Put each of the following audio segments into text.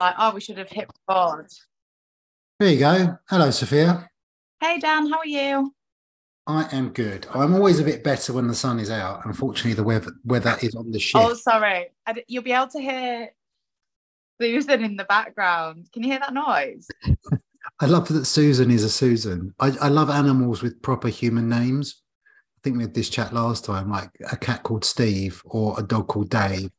Like, oh, we should have hit record. There you go. Hello, Sophia. Hey, Dan, how are you? I am good. I'm always a bit better when the sun is out. Unfortunately, the weather weather is on the ship. Oh, sorry. I you'll be able to hear Susan in the background. Can you hear that noise? I love that Susan is a Susan. I, I love animals with proper human names. I think we had this chat last time, like a cat called Steve or a dog called Dave.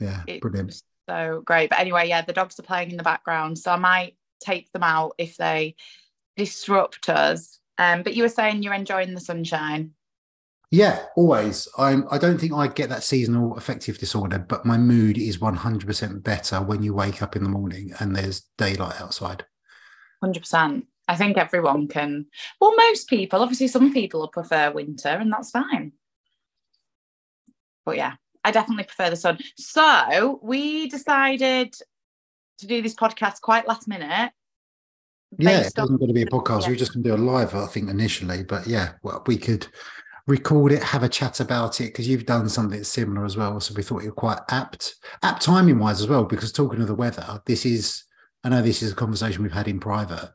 Yeah, It's brilliant. So great. But anyway, yeah, the dogs are playing in the background. So I might take them out if they disrupt us. Um, but you were saying you're enjoying the sunshine. Yeah, always. I'm. I don't think I get that seasonal affective disorder, but my mood is 100% better when you wake up in the morning and there's daylight outside. 100%. I think everyone can. Well, most people, obviously, some people will prefer winter, and that's fine. But yeah, I definitely prefer the sun. So we decided to do this podcast quite last minute. Yeah, it wasn't going to be a podcast. yeah. We were just going to do a live, I think, initially. But yeah, well, we could record it, have a chat about it because you've done something similar as well. So we thought you're quite apt, apt timing wise as well. Because talking of the weather, this is, I know this is a conversation we've had in private.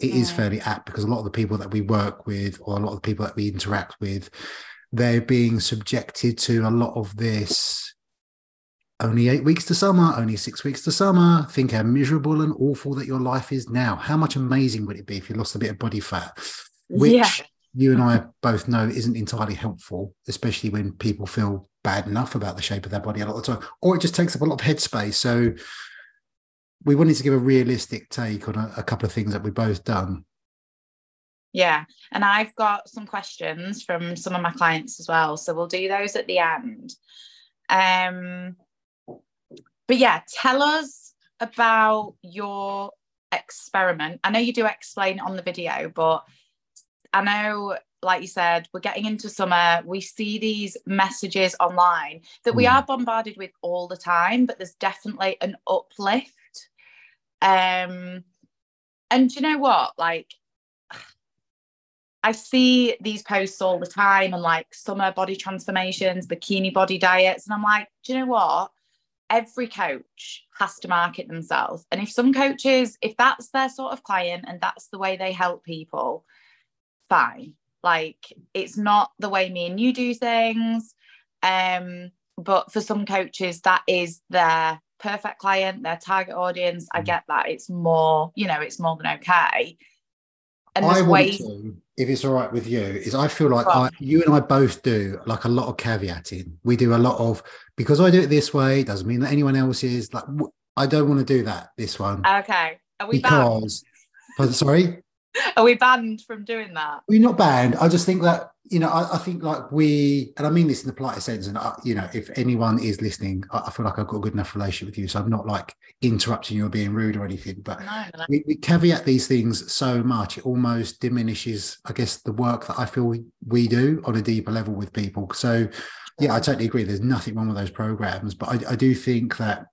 It is Mm. fairly apt because a lot of the people that we work with, or a lot of the people that we interact with, they're being subjected to a lot of this. Only eight weeks to summer, only six weeks to summer. Think how miserable and awful that your life is now. How much amazing would it be if you lost a bit of body fat? Which Yeah. you and I both know isn't entirely helpful, especially when people feel bad enough about the shape of their body a lot of the time, or it just takes up a lot of headspace. So we wanted to give a realistic take on a, a couple of things that we've both done. Yeah. And I've got some questions from some of my clients as well. So we'll do those at the end. Um, but yeah, tell us about your experiment. I know you do explain it on the video, but I know, like you said, we're getting into summer. We see these messages online that we Mm. are bombarded with all the time, but there's definitely an uplift. Um, and do you know what? Like, I see these posts all the time and like summer body transformations, bikini body diets. And I'm like, do you know what? Every coach has to market themselves. And if some coaches, if that's their sort of client and that's the way they help people, fine. Like it's not the way me and you do things. Um, but for some coaches, that is their perfect client, their target audience. I Mm. get that. It's more, you know, it's more than okay. And I want ways to, if it's all right with you, is I feel like I, you and I both do like a lot of caveating. We do a lot of because I do it this way doesn't mean that anyone else is like. I don't want to do that this one Okay. Are we because. but sorry, Are we banned from doing that? we're not banned. I just think that you know, I, I think like we, and I mean this in the politest sense. And I, you know, if anyone is listening, I, I feel like I've got a good enough relationship with you, so I'm not like interrupting you or being rude or anything. But No, no, no. we, we caveat these things so much it almost diminishes i guess the work that i feel we, we do on a deeper level with people so yeah i totally agree there's nothing wrong with those programs but i, I do think that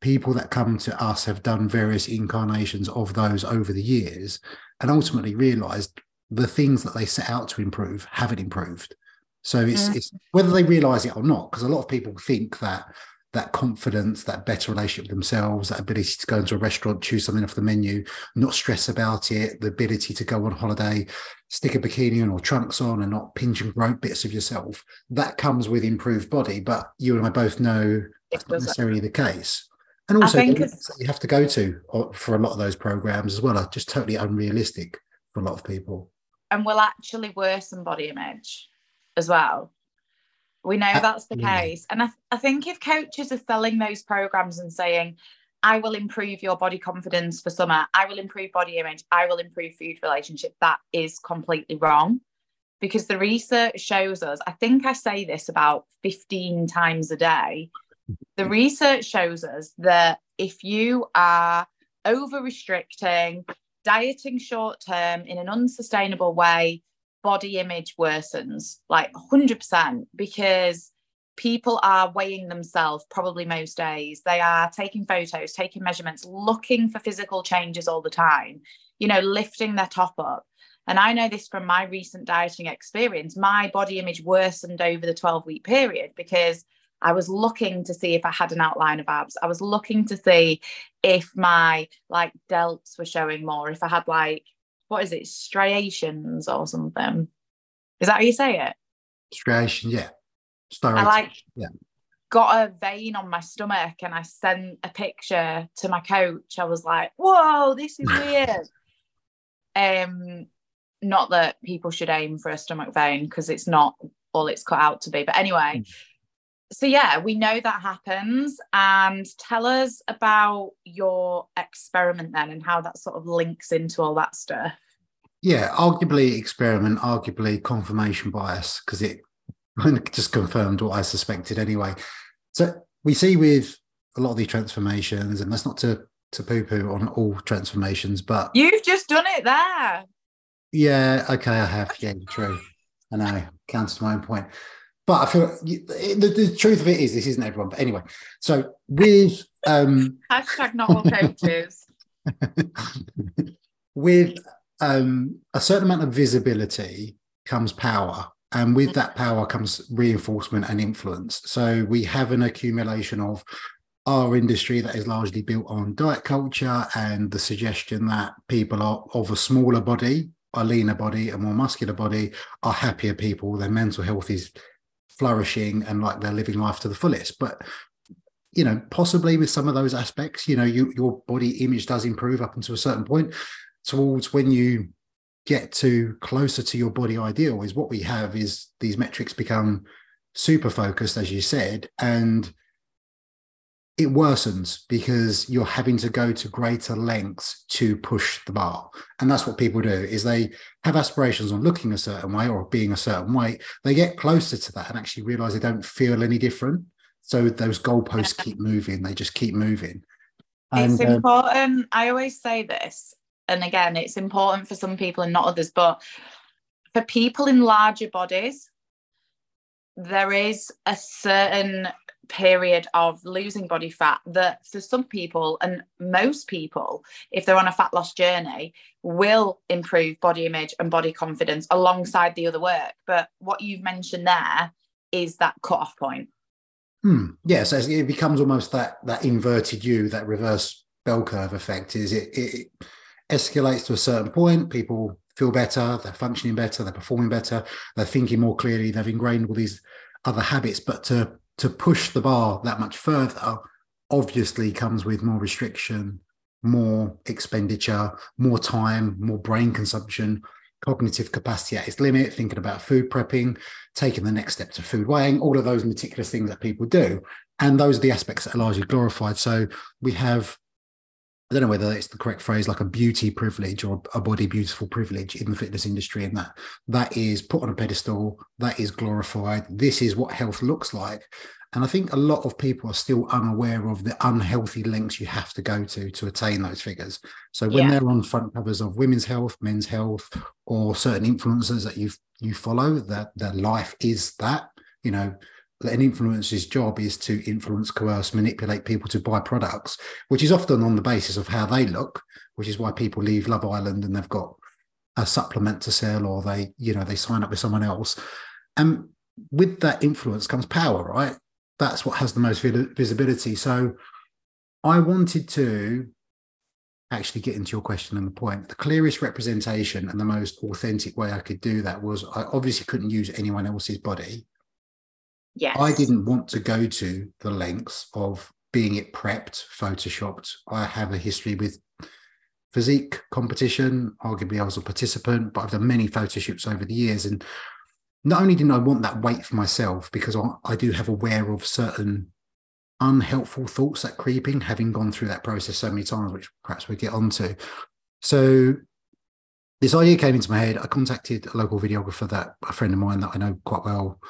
people that come to us have done various incarnations of those over the years and ultimately realized the things that they set out to improve haven't improved so it's, Mm. it's whether they realize it or not because a lot of people think that that confidence, that better relationship with themselves, that ability to go into a restaurant, choose something off the menu, not stress about it, the ability to go on holiday, stick a bikini on or trunks on and not pinch and grope bits of yourself, that comes with improved body. But you and I both know that's not necessarily the case. And I also, think the it's- lengths that you have to go to uh, for a lot of those programs as well are just totally unrealistic for a lot of people. And will actually worsen body image as well. We know that's the case. And I, I think if coaches are selling those programs and saying, I will improve your body confidence for summer, I will improve body image, I will improve food relationship, that is completely wrong. Because the research shows us, I think I say this about 15 times a day. The research shows us that if you are over restricting, dieting short term in an unsustainable way, body image worsens like 100% because people are weighing themselves probably most days. They are taking photos, taking measurements, looking for physical changes all the time, you know, lifting their top up. And I know this from my recent dieting experience. My body image worsened over the 12 week period because I was looking to see if I had an outline of abs. I was looking to see if my like delts were showing more, if I had like what is it, striations or something. Is that how you say it? Striation, yeah. I like yeah. got a vein on my stomach and I sent a picture to my coach. I was like, whoa, this is weird. um, not that people should aim for a stomach vein because it's not all it's cut out to be. But anyway, mm. So yeah, we know that happens. And tell us about your experiment then and how that sort of links into all that stuff. Yeah, arguably experiment, arguably confirmation bias, because it just confirmed what I suspected anyway. So we see with a lot of these transformations, and that's not to to poo poo on all transformations, but you've just done it there. Yeah, okay, I have. Yeah, true. I know, counts to my own point. But I feel the, the truth of it is this isn't everyone. But anyway, so with um hashtag not all coaches. with um a certain amount of visibility comes power and with that power comes reinforcement and influence. So we have an accumulation of our industry that is largely built on diet culture and the suggestion that people are of a smaller body, a leaner body, a more muscular body are happier people, their mental health is flourishing and like they're living life to the fullest. But you know, possibly with some of those aspects, you know, you, your body image does improve up until a certain point. Towards when you get to closer to your body ideal is what we have is these metrics become super focused as you said and it worsens because you're having to go to greater lengths to push the bar. And that's what people do is they have aspirations on looking a certain way or being a certain way. They get closer to that and actually realize they don't feel any different. So those goalposts keep moving. They just keep moving. And, it's um, important. I always say this and again it's important for some people and not others but for people in larger bodies there is a certain period of losing body fat that for some people and most people if they're on a fat loss journey will improve body image and body confidence alongside the other work but what you've mentioned there is that cut-off point hmm. yes yeah, so it becomes almost that that inverted u that reverse bell curve effect is it, it escalates to a certain point, people feel better, they're functioning better, they're performing better, they're thinking more clearly, they've ingrained all these other habits. But to to push the bar that much further obviously comes with more restriction, more expenditure, more time, more brain consumption, cognitive capacity at its limit, thinking about food prepping, taking the next step to food weighing, all of those meticulous things that people do. And those are the aspects that are largely glorified. So we have I don't know whether it's the correct phrase, like a beauty privilege or a body beautiful privilege in the fitness industry, and that that is put on a pedestal, that is glorified. This is what health looks like. And I think a lot of people are still unaware of the unhealthy lengths you have to go to to attain those figures. So when yeah. they're on front covers of women's health, men's health, or certain influencers that you you follow, that their life is that, you know, an influencer's job is to influence, coerce, manipulate people to buy products, which is often on the basis of how they look, which is why people leave Love Island and they've got a supplement to sell or they, you know, they sign up with someone else. And with that influence comes power, right? That's what has the most visibility. So I wanted to actually get into your question and the point. The clearest representation and the most authentic way I could do that was I obviously couldn't use anyone else's body Yes. I didn't want to go to the lengths of being it prepped, photoshopped. I have a history with physique competition. Arguably, I was a participant, but I've done many photo shoots over the years. And not only didn't I want that weight for myself, because I, I do have aware of certain unhelpful thoughts that creeping, having gone through that process so many times, which perhaps we get onto. So this idea came into my head. I contacted a local videographer that a friend of mine that I know quite well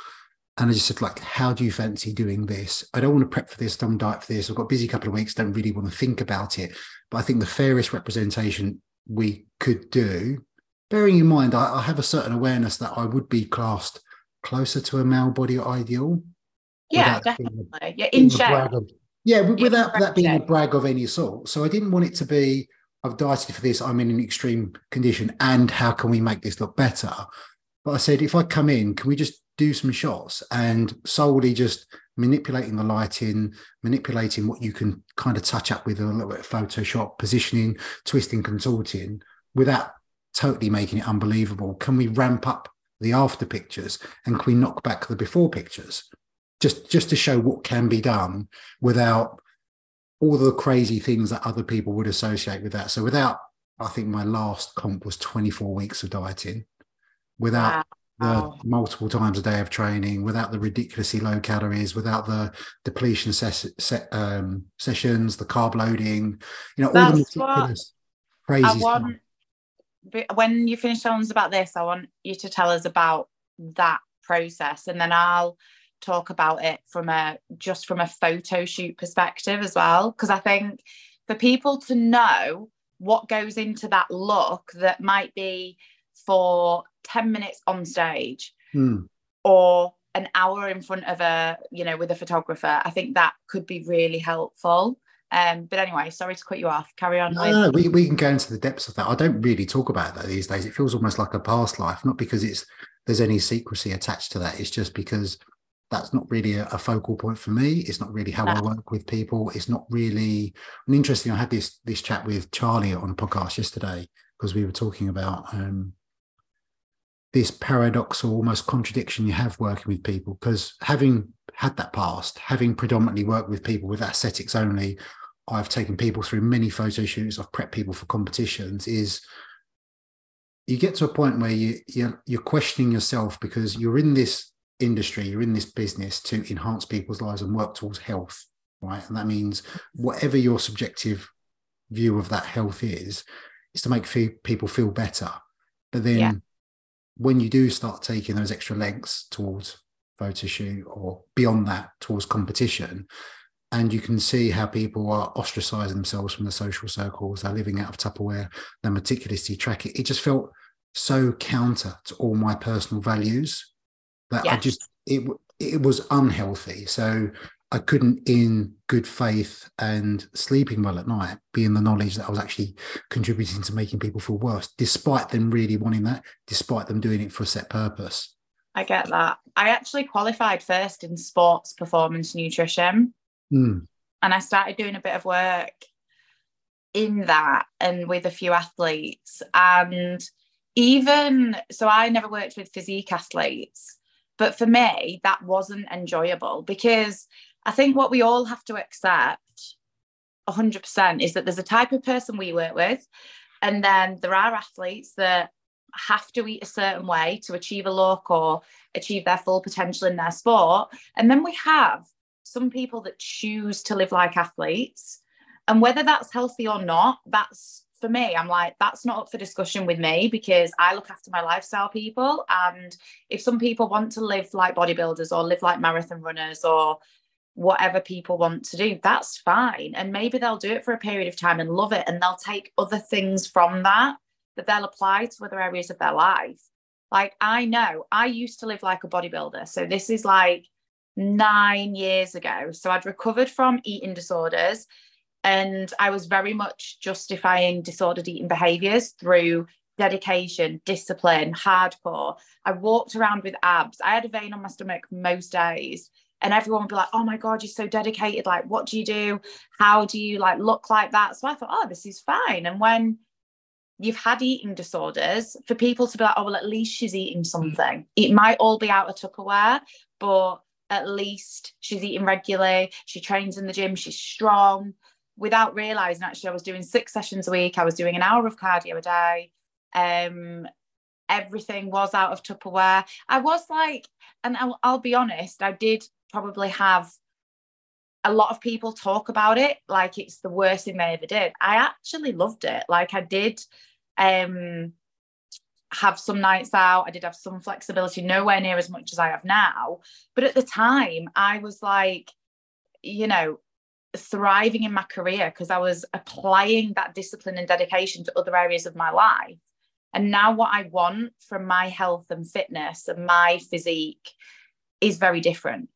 and I just said, like, how do you fancy doing this? I don't want to prep for this, don't diet for this. I've got a busy couple of weeks, don't really want to think about it. But I think the fairest representation we could do, bearing in mind, I, I have a certain awareness that I would be classed closer to a male body ideal. Yeah, definitely. A, yeah, in. Of, yeah, without that being a brag of any sort. So I didn't want it to be, I've dieted for this, I'm in an extreme condition, and how can we make this look better? But I said, if I come in, can we just do some shots and solely just manipulating the lighting, manipulating what you can kind of touch up with a little bit of Photoshop, positioning, twisting, contorting without totally making it unbelievable? Can we ramp up the after pictures and can we knock back the before pictures? Just just to show what can be done without all the crazy things that other people would associate with that. So without, I think my last comp was 24 weeks of dieting. Without the multiple times a day of training without the ridiculously low calories, without the depletion ses- se- um, sessions, the carb loading, you know, all the ridiculous, crazy I want, stuff. When you finish telling us about this, I want you to tell us about that process, and then I'll talk about it from a just from a photo shoot perspective as well, because I think for people to know what goes into that look that might be for 10 minutes on stage mm. or an hour in front of a you know with a photographer i think that could be really helpful. Um but anyway sorry to cut you off. Carry on no, with- no, we, we can go into the depths of that. I don't really talk about that these days. It feels almost like a past life not because it's there's any secrecy attached to that. It's just because that's not really a, a focal point for me. It's not really how no. i work with people. It's not really and interesting i had this this chat with charlie on a podcast yesterday because we were talking about um this paradoxal almost contradiction you have working with people because having had that past having predominantly worked with people with aesthetics only i've taken people through many photo shoots i've prepped people for competitions is you get to a point where you you're, you're questioning yourself because you're in this industry you're in this business to enhance people's lives and work towards health right? And that means whatever your subjective view of that health is is to make people feel better. But then yeah when you do start taking those extra lengths towards photo shoot or beyond that towards competition, and you can see how people are ostracizing themselves from the social circles, they're living out of Tupperware, they're meticulously tracking. It just felt so counter to all my personal values that I just it it was unhealthy. So I couldn't, in good faith and sleeping well at night, be in the knowledge that I was actually contributing to making people feel worse, despite them really wanting that, despite them doing it for a set purpose. I get that. I actually qualified first in sports performance nutrition. Mm. And I started doing a bit of work in that and with a few athletes. And even so, I never worked with physique athletes. But for me, that wasn't enjoyable because I think what we all have to accept 100% is that there's a type of person we work with, and then there are athletes that have to eat a certain way to achieve a look or achieve their full potential in their sport. And then we have some people that choose to live like athletes. And whether that's healthy or not, that's for me, I'm like, that's not up for discussion with me because I look after my lifestyle people. And if some people want to live like bodybuilders or live like marathon runners or whatever people want to do, that's fine. And maybe they'll do it for a period of time and love it. And they'll take other things from that that they'll apply to other areas of their life. Like I know I used to live like a bodybuilder. So this is like nine years ago. So I'd recovered from eating disorders and I was very much justifying disordered eating behaviors through dedication, discipline, hardcore. I walked around with abs. I had a vein on my stomach most days and everyone would be like oh my god you're so dedicated. Like what do you do? How do you like look like that? So i thought oh this is fine. And when you've had eating disorders for people to be like oh well at least she's eating something. It might all be out of tupperware but at least she's eating regularly. She trains in the gym. She's strong. Without realizing actually i was doing six sessions a week. I was doing an hour of cardio a day. Um everything was out of tupperware. I was like and I'll, I'll be honest i did probably have a lot of people talk about it like it's the worst thing they ever did. I actually loved it. Like I did um have some nights out. I did have some flexibility, nowhere near as much as I have now. But at the time, I was like, you know, thriving in my career because I was applying that discipline and dedication to other areas of my life. And now, what I want from my health and fitness and my physique is very different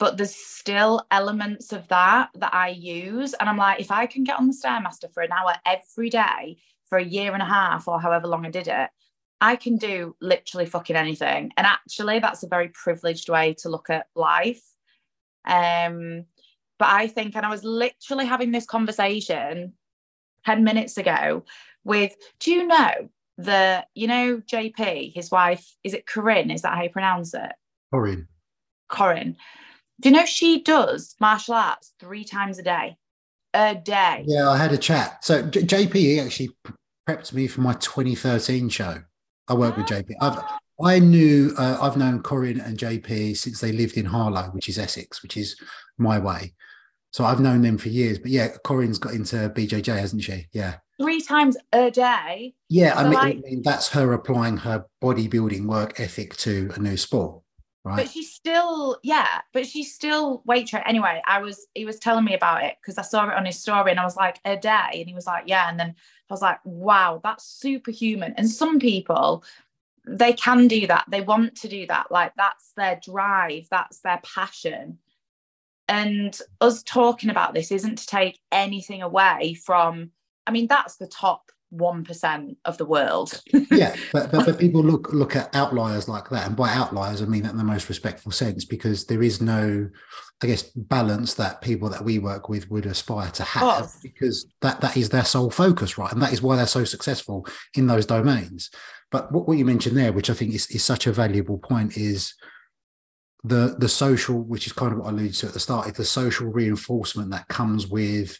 but there's still elements of that that I use. And I'm like, if I can get on the Stairmaster for an hour every day for a year and a half or however long I did it, I can do literally fucking anything. And actually, that's a very privileged way to look at life. Um, but I think, and I was literally having this conversation 10 minutes ago with, do you know the, you know, JP, his wife, is it Corinne? Is that how you pronounce it? Corinne. Corinne. Do you know she does martial arts three times a day? A day. Yeah, I had a chat. So J- JP actually prepped me for my 2013 show. I work with JP. I've I knew uh, I've known Corinne and JP since they lived in Harlow, which is Essex, which is my way. So I've known them for years. But yeah, Corinne's got into BJJ, hasn't she? Yeah. Three times a day. Yeah, so I, mean, like, I mean that's her applying her bodybuilding work ethic to a new sport. Right. But she's still, yeah, but she's still train. Anyway, I was, he was telling me about it because I saw it on his story and I was like, a day. And he was like, yeah. And then I was like, wow, that's superhuman. And some people, they can do that. They want to do that. Like that's their drive, that's their passion. And us talking about this isn't to take anything away from, I mean, that's the top 1% of the world. yeah, but, but, but people look look at outliers like that. And by outliers, I mean that in the most respectful sense, because there is no, I guess, balance that people that we work with would aspire to have because that, that is their sole focus, right? And that is why they're so successful in those domains. But what, what you mentioned there, which I think is, is such a valuable point, is the the social, which is kind of what I alluded to at the start, is the social reinforcement that comes with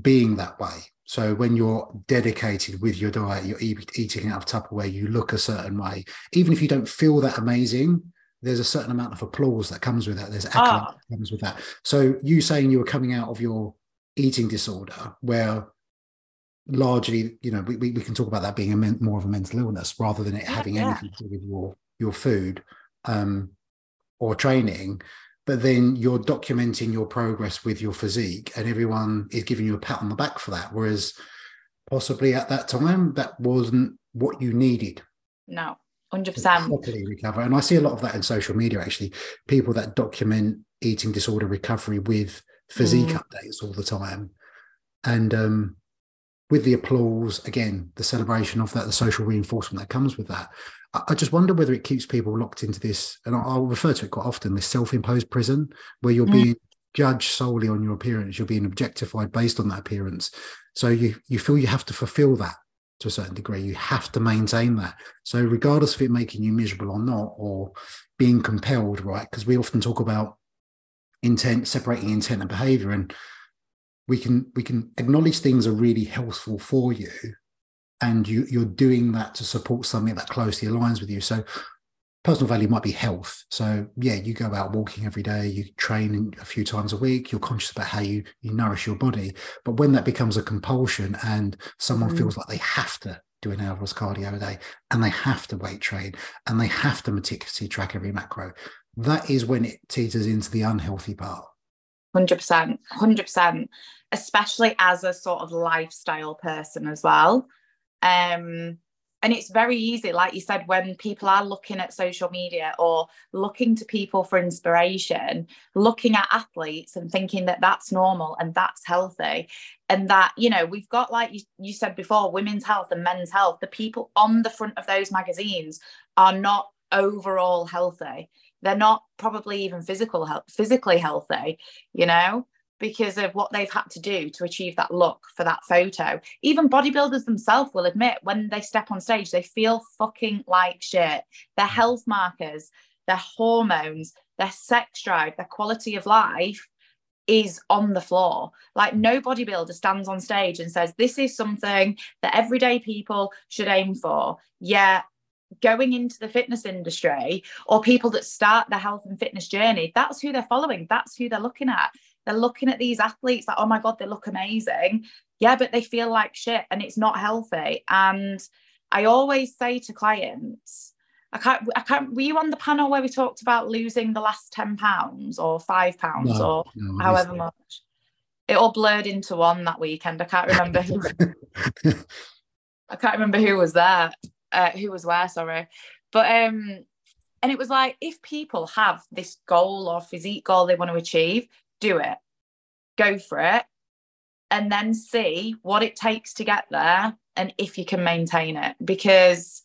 being that way. So when you're dedicated with your diet, you're eating out of Tupperware, you look a certain way, even if you don't feel that amazing, there's a certain amount of applause that comes with that. There's ah. that comes with that. So you saying you were coming out of your eating disorder, where largely, you know, we, we, we can talk about that being a men, more of a mental illness rather than it yeah, having yeah. anything to do with your your food um, or training. But then you're documenting your progress with your physique, and everyone is giving you a pat on the back for that. Whereas possibly at that time, that wasn't what you needed. No, hundred percent. Properly recover, and I see a lot of that in social media. Actually, people that document eating disorder recovery with physique mm. updates all the time, and um, with the applause, again, the celebration of that, the social reinforcement that comes with that. I, just wonder whether it keeps people locked into this, and I'll refer to it quite often this self imposed prison where you're mm. being judged solely on your appearance, you're being objectified based on that appearance. So you, you feel you have to fulfill that to a certain degree. You have to maintain that. So, regardless of it making you miserable or not, or being compelled, right? Because we often talk about intent, separating intent and behavior. And we can we can acknowledge things are really helpful for you and you you're doing that to support something that closely aligns with you so personal value might be health so yeah you go out walking every day you train a few times a week you're conscious about how you you nourish your body but when that becomes a compulsion and someone mm. feels like they have to do an hour's cardio a day and they have to weight train and they have to meticulously track every macro that is when it teeters into the unhealthy part 100% 100% especially as a sort of lifestyle person as well. Um, and it's very easy, like you said, when people are looking at social media or looking to people for inspiration, looking at athletes and thinking that that's normal and that's healthy. And that, you know, we've got, like you, you said before, women's health and men's health. The people on the front of those magazines are not overall healthy. They're not probably even physical health, physically healthy, you know? Because of what they've had to do to achieve that look for that photo. Even bodybuilders themselves will admit when they step on stage, they feel fucking like shit. Their mm. health markers, their hormones, their sex drive, their quality of life is on the floor. Like no bodybuilder stands on stage and says, This is something that everyday people should aim for. Yeah, going into the fitness industry or people that start their health and fitness journey, that's who they're following, that's who they're looking at. They're looking at these athletes like, oh my God, they look amazing. Yeah, but they feel like shit and it's not healthy. And I always say to clients, I can't, I can't, were you on the panel where we talked about losing the last 10 pounds or five pounds no, or no, however much? It all blurred into one that weekend. I can't remember who, I can't remember who was there, uh, who was where, sorry. But, um, and it was like, if people have this goal or physique goal they want to achieve, do it, go for it, and then see what it takes to get there and if you can maintain it. Because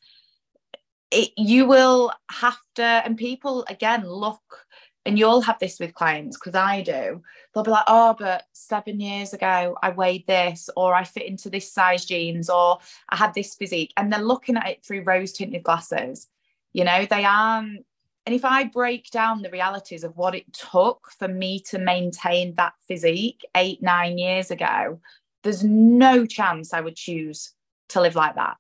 it, you will have to, and people again look and you'll have this with clients because I do. They'll be like, oh, but seven years ago I weighed this, or I fit into this size jeans, or I had this physique. And they're looking at it through rose tinted glasses. You know, they aren't. And if I break down the realities of what it took for me to maintain that physique eight, nine years ago, there's no chance I would choose to live like that.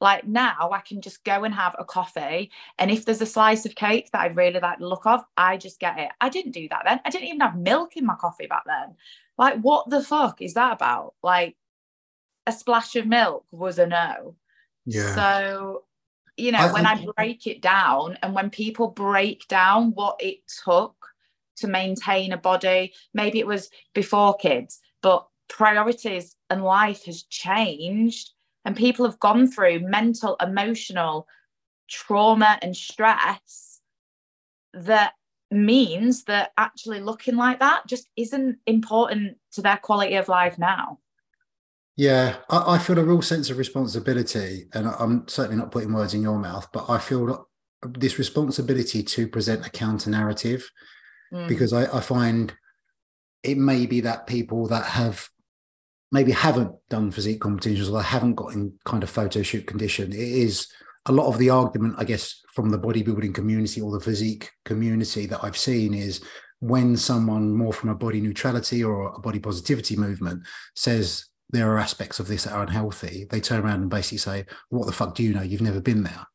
Like now, I can just go and have a coffee. And if there's a slice of cake that I really like the look of, I just get it. I didn't do that then. I didn't even have milk in my coffee back then. Like, what the fuck is that about? Like, a splash of milk was a no. Yeah. So, you know, I, when I, I break it down and when people break down what it took to maintain a body, maybe it was before kids, but priorities and life has changed and people have gone through mental, emotional trauma and stress that means that actually looking like that just isn't important to their quality of life now. Yeah, I, I, feel a real sense of responsibility, and I'm certainly not putting words in your mouth, but I feel this responsibility to present a counter narrative mm. because I, I find it may be that people that have maybe haven't done physique competitions or they haven't got in kind of photo shoot condition. It is a lot of the argument, I guess, from the bodybuilding community or the physique community that I've seen is when someone more from a body neutrality or a body positivity movement says there are aspects of this that are unhealthy, they turn around and basically say, What the fuck do you know? You've never been there.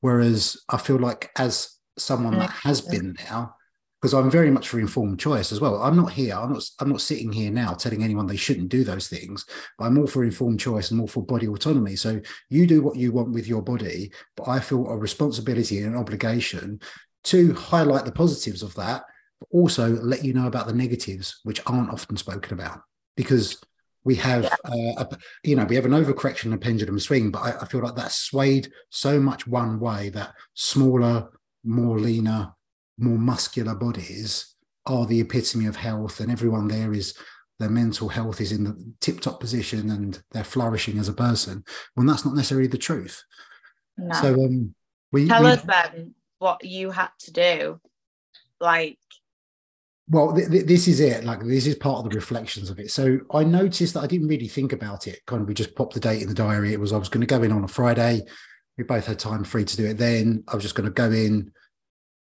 Whereas I feel like as someone that has been there, because I'm very much for informed choice as well. I'm not here. I'm not. I'm not sitting here now telling anyone they shouldn't do those things. But I'm all for informed choice and more for body autonomy. So you do what you want with your body, but I feel a responsibility and an obligation to highlight the positives of that, but also let you know about the negatives, which aren't often spoken about because we have yeah. uh, a, you know we have an overcorrection and a pendulum swing but I, I, feel like that's swayed so much one way that smaller more leaner more muscular bodies are the epitome of health, and everyone there is their mental health is in the tip top position and they're flourishing as a person, when that's not necessarily the truth. No. So, um, we tell we, us then what you had to do, like. Well, th- th- this is it. Like, this is part of the reflections of it. So, I noticed that I didn't really think about it. Kind of, we just popped the date in the diary. It was I was going to go in on a Friday. We both had time free to do it then. I was just going to go in,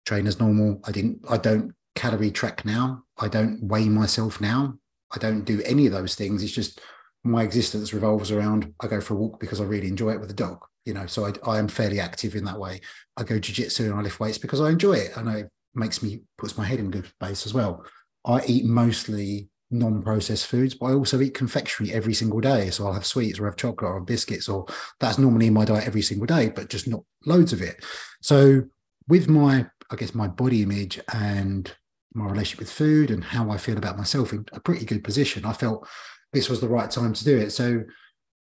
train as normal. I didn't, I don't calorie track now. I don't weigh myself now. I don't do any of those things. It's just my existence revolves around I go for a walk because I really enjoy it with the dog. You know, so I, I am fairly active in that way. I go jiu-jitsu and I lift weights because I enjoy it. I know makes me puts my head in good space as well. I eat mostly non-processed foods, but I also eat confectionery every single day. So I'll have sweets or have chocolate or biscuits, or that's normally in my diet every single day, but just not loads of it. So with my I guess my body image and my relationship with food and how I feel about myself in a pretty good position. I felt this was the right time to do it. So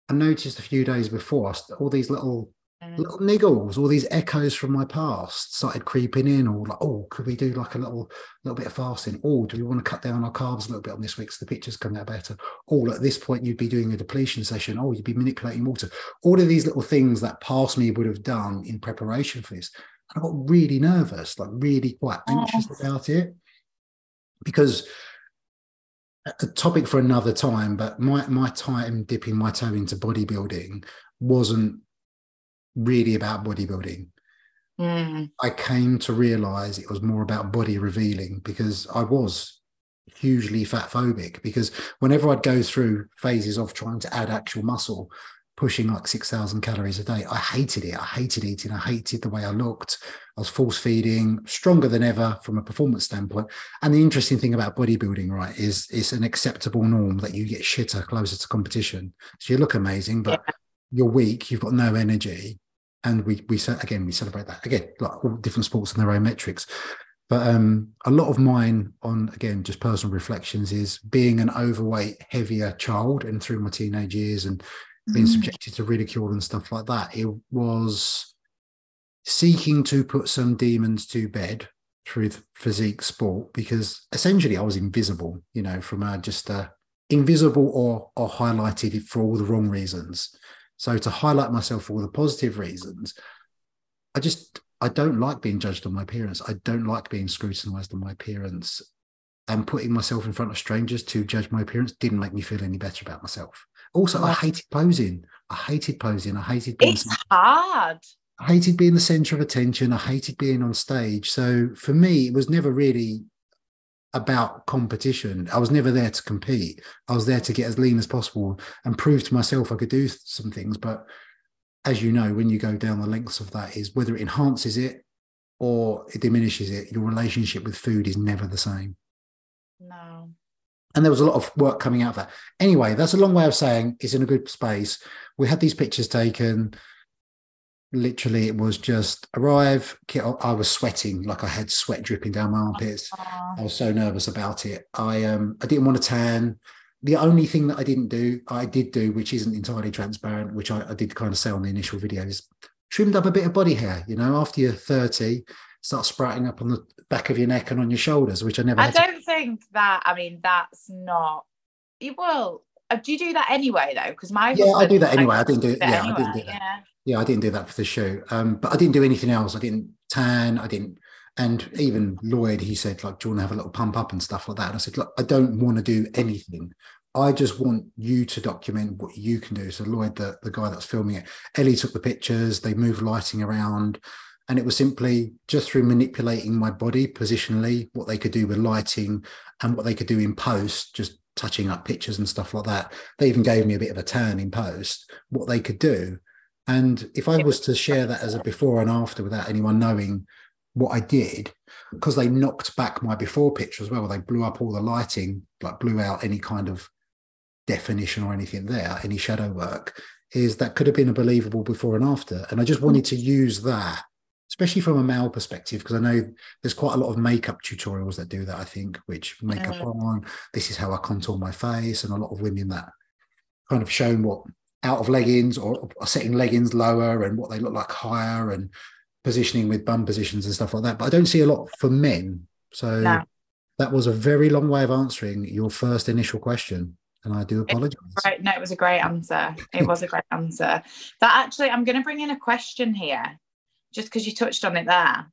I noticed a few days before all these little. Little niggles, all these echoes from my past started creeping in, or like, oh, could we do like a little little bit of fasting? Or oh, do we want to cut down our carbs a little bit on this week so the pictures come out better? Or at this point, you'd be doing a depletion session. Oh, you'd be manipulating water. All of these little things that past me would have done in preparation for this. And I got really nervous, like really quite oh. anxious oh. about it because a topic for another time, but my my time dipping my toe into bodybuilding wasn't really about bodybuilding. Mm. I came to realize it was more about body revealing because I was hugely fat phobic because whenever I'd go through phases of trying to add actual muscle, pushing like 6,000 calories a day. I hated it. I hated eating. I hated the way I looked. I was force feeding, stronger than ever from a performance standpoint. And the interesting thing about bodybuilding, right, is it's an acceptable norm that you get shitter closer to competition. So you look amazing, but yeah. you're weak. You've got no energy. And we, we again, we celebrate that again, like all different sports and their own metrics. But um, a lot of mine on again just personal reflections is being an overweight, heavier child, and through my teenage years and being mm. subjected to ridicule and stuff like that. It was seeking to put some demons to bed through physique sport because essentially I was invisible, you know, from a just a invisible or or highlighted for all the wrong reasons. So to highlight myself for all the positive reasons, I just I don't like being judged on my appearance. I don't like being scrutinized on my appearance. And putting myself in front of strangers to judge my appearance didn't make me feel any better about myself. Also, I hated posing. I hated posing. I hated being. It's hard. I hated being the center of attention. I hated being on stage. So for me, it was never really about competition. I was never there to compete. I was there to get as lean as possible and prove to myself I could do some things. But as you know, when you go down the lengths of that, is whether it enhances it or it diminishes it, your relationship with food is never the same. No. And there was a lot of work coming out of that. Anyway, that's a long way of saying it's in a good space. We had these pictures taken. Literally, it was just arrive. I was sweating, like I had sweat dripping down my armpits. Aww. I was so nervous about it. I um I didn't want to tan the only thing that I didn't do, I did do, which isn't entirely transparent, which I, I, did kind of say on the initial videos, trimmed up a bit of body hair. You know, after you're 30, start sprouting up on the back of your neck and on your shoulders, which I never. I don't to... think that. I mean, that's not. You will. Uh, do you do that anyway though? Because my yeah, I do that anyway. I didn't do it. Yeah, anyway, I didn't do that. Yeah. Yeah, I didn't do that for the show. Um, but I didn't do anything else. I didn't tan. I didn't and even Lloyd, he said, like, do you want to have a little pump up and stuff like that? And I said, look, I don't want to do anything. I just want you to document what you can do. So Lloyd, the, the guy that's filming it, Ellie took the pictures, they moved lighting around. And it was simply just through manipulating my body positionally, what they could do with lighting and what they could do in post, just touching up pictures and stuff like that. They even gave me a bit of a turn in post, what they could do. And if I was to share that as a before and after without anyone knowing what I did because they knocked back my before picture as well. They blew up all the lighting, like blew out any kind of definition or anything there, any shadow work. Is that could have been a believable before and after. And I just wanted to use that, especially from a male perspective, because I know there's quite a lot of makeup tutorials that do that, I think, which makeup mm. on, this is how I contour my face, and a lot of women that kind of shown what out of leggings or, or setting leggings lower and what they look like higher and positioning with bum positions and stuff like that. But I don't see a lot for men. So no. that was a very long way of answering your first initial question. And I do apologize. Right. No, it was a great answer. It was a great answer. That actually, I'm going to bring in a question here, just because you touched on it there.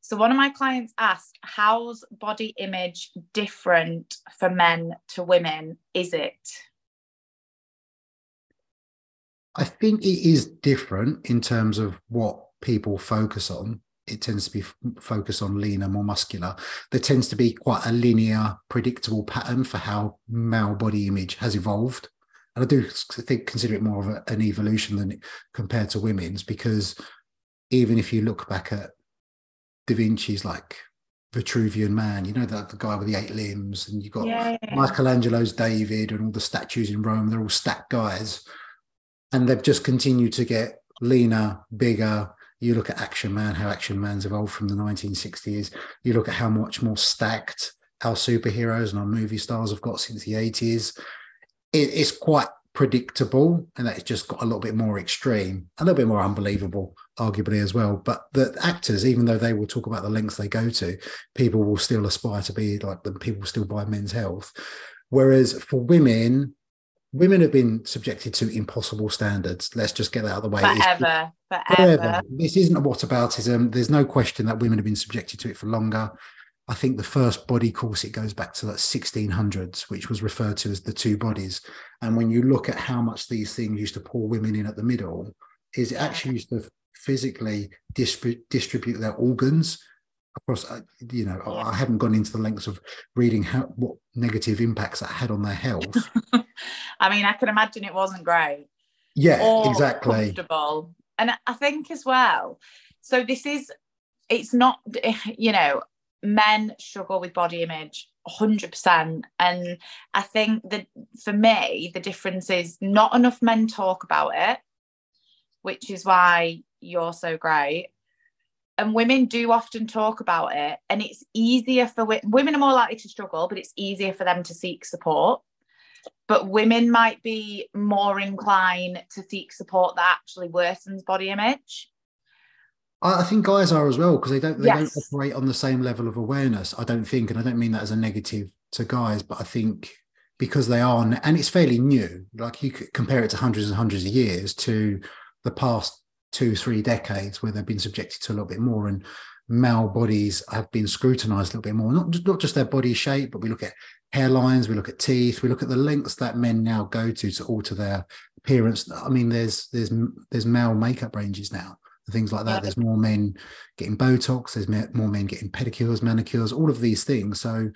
So one of my clients asked, "How's body image different for men to women? Is it?" I think it is different in terms of what people focus on, it tends to be focused on leaner, more muscular. There tends to be quite a linear, predictable pattern for how male body image has evolved. And I do think consider it more of a, an evolution than compared to women's, because even if you look back at Da Vinci's like Vitruvian Man, you know, the, the guy with the eight limbs, and you've got yeah. Michelangelo's David and all the statues in Rome, they're all stacked guys. And they've just continued to get leaner, bigger, you look at Action Man, how Action Man's evolved from the 1960s. You look at how much more stacked our superheroes and our movie stars have got since the 80s. It, it's quite predictable and that it's just got a little bit more extreme, a little bit more unbelievable, arguably as well. But the actors, even though they will talk about the lengths they go to, people will still aspire to be like them. People still buy men's health. Whereas for women, women have been subjected to impossible standards. Let's just get that out of the way. Forever, forever. forever. This isn't a whataboutism. There's no question that women have been subjected to it for longer. I think the first body corset goes back to the 1600s, which was referred to as the two bodies. And when you look at how much these things used to pull women in at the middle, is it actually used to physically distribute their organs across uh, you know yeah. i haven't gone into the lengths of reading how what negative impacts that had on their health i mean i can imagine it wasn't great. Yeah exactly. comfortable. And i think as well so this is it's not you know men struggle with body image 100% and i think that for me the difference is not enough men talk about it which is why you're so great. And women do often talk about it and it's easier for women are more likely to struggle but it's easier for them to seek support but women might be more inclined to seek support that actually worsens body image I think guys are as well because they don't they yes. don't operate on the same level of awareness. I don't think, and I don't mean that as a negative to guys, but I think because they are, and it's fairly new. Like you could compare it to hundreds and hundreds of years to the past two, three decades where they've been subjected to a little bit more. And male bodies have been scrutinized a little bit more, not, not just their body shape, but we look at hairlines, we look at teeth, we look at the lengths that men now go to to alter their appearance. I mean, there's there's there's male makeup ranges now, things like that. Yeah. There's more men getting Botox. There's more men getting pedicures, manicures, all of these things. So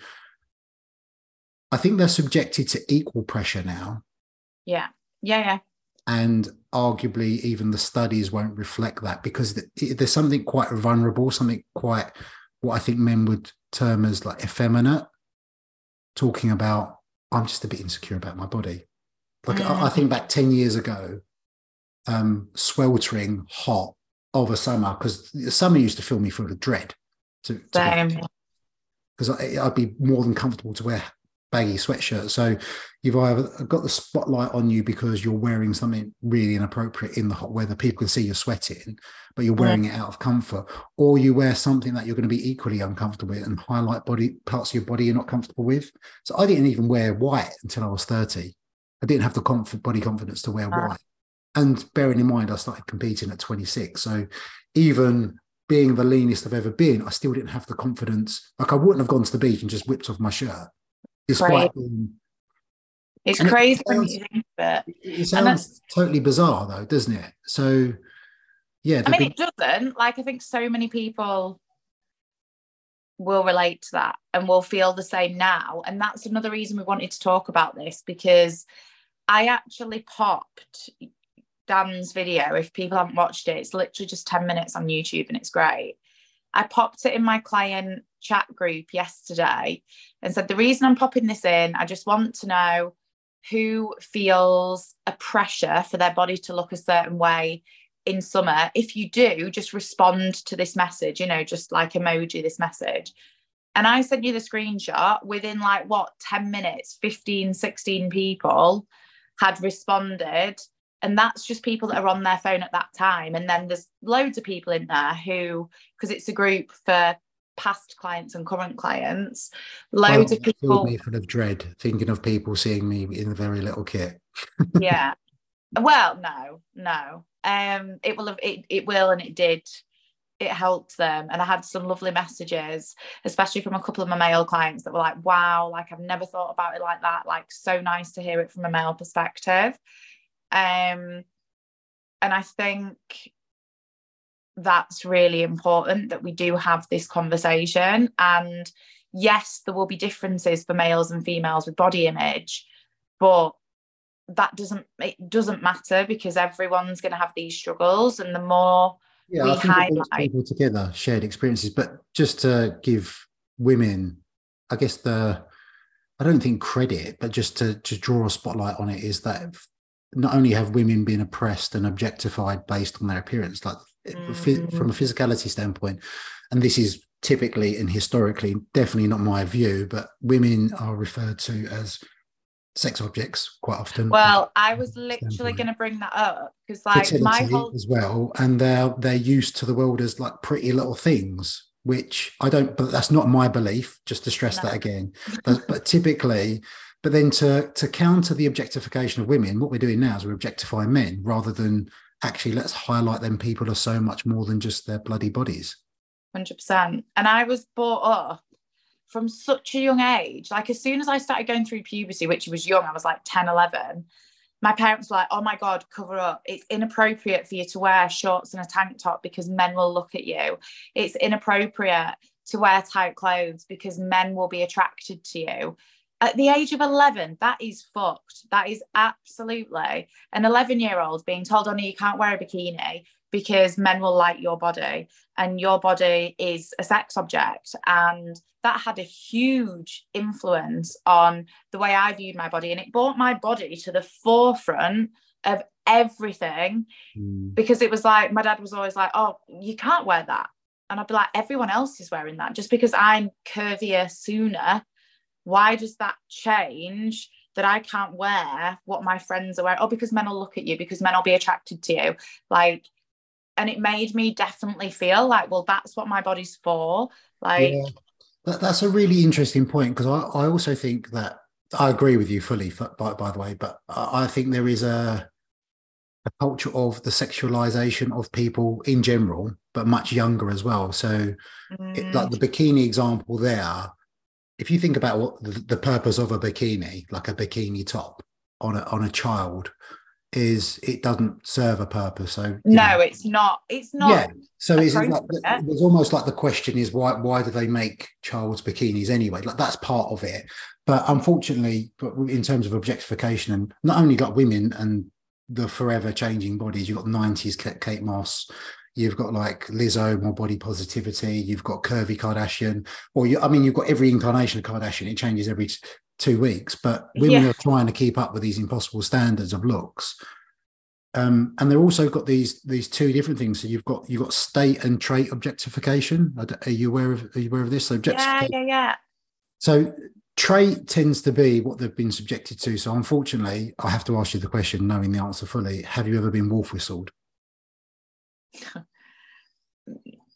I think they're subjected to equal pressure now. Yeah, yeah, yeah. And arguably, even the studies won't reflect that because there's something quite vulnerable, something quite what I think men would term as like effeminate, talking about, I'm just a bit insecure about my body. Like, mm. I, I, think back 10 years ago, um, sweltering hot over summer, because summer used to fill me full of dread. To, because I'd be more than comfortable to wear baggy sweatshirt. So you've either got the spotlight on you because you're wearing something really inappropriate in the hot weather. People can see you're sweating, but you're wearing yeah. it out of comfort, or you wear something that you're going to be equally uncomfortable with and highlight body parts of your body you're not comfortable with. So I didn't even wear white until I was 30. I didn't have the comfort, body confidence to wear ah. white. And bearing in mind, I started competing at 26. So even being the leanest I've ever been, I still didn't have the confidence. Like I wouldn't have gone to the beach and just whipped off my shirt. It's right. Um, it's crazy it sounds, it. It sounds totally bizarre, though, doesn't it? So, yeah. I mean, it doesn't. Like, I think so many people will relate to that and will feel the same now. And that's another reason we wanted to talk about this because I actually popped Dan's video. If people haven't watched it, it's literally just 10 minutes on YouTube and it's great. I popped it in my client chat group yesterday and said, The reason I'm popping this in, I just want to know who feels a pressure for their body to look a certain way in summer. If you do, just respond to this message, you know, just like emoji this message. And I sent you the screenshot within like what 10 minutes, 15, 16 people had responded and that's just people that are on their phone at that time. And then there's loads of people in there who because it's a group for past clients and current clients loads well, of people me full of dread thinking of people seeing me in a very little kit. Yeah. Well no no. Um it will have it, it will and it did. It helped them. And i had some lovely messages especially from a couple of my male clients that were like wow like i've never thought about it like that. Like so nice to hear it from a male perspective um, and I think that's really important that we do have this conversation. And yes, there will be differences for males and females with body image, but that doesn't it doesn't matter because everyone's going to have these struggles, and the more yeah, we highlight people together, shared experiences. But just to give women, I guess the I don't think credit, but just to to draw a spotlight on it is that not only have women been oppressed and objectified based on their appearance, like mm. from a physicality standpoint, and this is typically and historically definitely not my view, but women are referred to as sex objects quite often. Well, I was literally going to bring that up because, like, my whole as well, and they're they're used to the world as like pretty little things, which I don't. But that's not my belief. Just to stress no. that again. but, but typically but then to to counter the objectification of women, what we're doing now is we're objectifying men rather than actually let's highlight them people are so much more than just their bloody bodies. 100%. And I was brought up from such a young age. Like as soon as I started going through puberty, which was young, I was like 10, 11, my parents were like, oh my God, cover up. It's inappropriate for you to wear shorts and a tank top because men will look at you. It's inappropriate to wear tight clothes because men will be attracted to you at the age of 11 that is fucked that is absolutely an 11 year old being told oh no you can't wear a bikini because men will like your body and your body is a sex object and that had a huge influence on the way i viewed my body and it brought my body to the forefront of everything mm. because it was like my dad was always like oh you can't wear that and I'd be like, everyone else is wearing that. Just because I'm curvier sooner why does that change that I can't wear what my friends are wearing? Oh, because men will look at you, because men will be attracted to you. Like, and it made me definitely feel like, well, that's what my body's for. Like, yeah. that, that's a really interesting point because I, I also think that I agree with you fully, by, by the way, but I think there is a a culture of the sexualization of people in general, but much younger as well. So, Mm. it, like the bikini example there, if you think about what the, the purpose of a bikini, like a bikini top on a on a child, is it doesn't serve a purpose. So no, know, it's not. It's not. yeah. So it's like, there's almost like the question is why why do they make child's bikinis anyway? Like that's part of it. But unfortunately, but in terms of objectification and not only like women and the forever changing bodies, you've got 90s Kate- Kate Moss, you've got like Lizzo, more body positivity, you've got curvy Kardashian, or you, I mean, you've got every incarnation of Kardashian. It changes every t- two weeks, but women Yeah. are trying to keep up with these impossible standards of looks. Um, and they've also got these these two different things. So you've got you've got state and trait objectification. Are you aware of are you aware of this? So Yeah, yeah, yeah. So trait tends to be what they've been subjected to. So unfortunately, I have to ask you the question, knowing the answer fully. Have you ever been wolf whistled?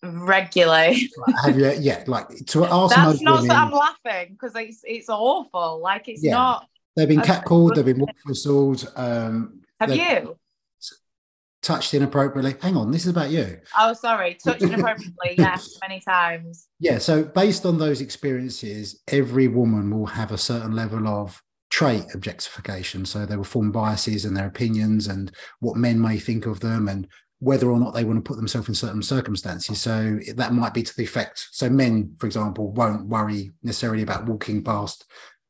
Regularly. Like, have you? Yeah, like to ask That's not women, that I'm laughing because it's it's awful. Like it's Yeah. not. they've been catcalled, they've been whistled, um, Have you? touched inappropriately. Hang on, this is about you. Oh, sorry. Touched inappropriately. yes, many times. Yeah, so based on those experiences, every woman will have a certain level of trait objectification. So they will form biases and their opinions and what men may think of them and whether or not they want to put themselves in certain circumstances. So that might be to the effect. So men, for example, won't worry necessarily about walking past,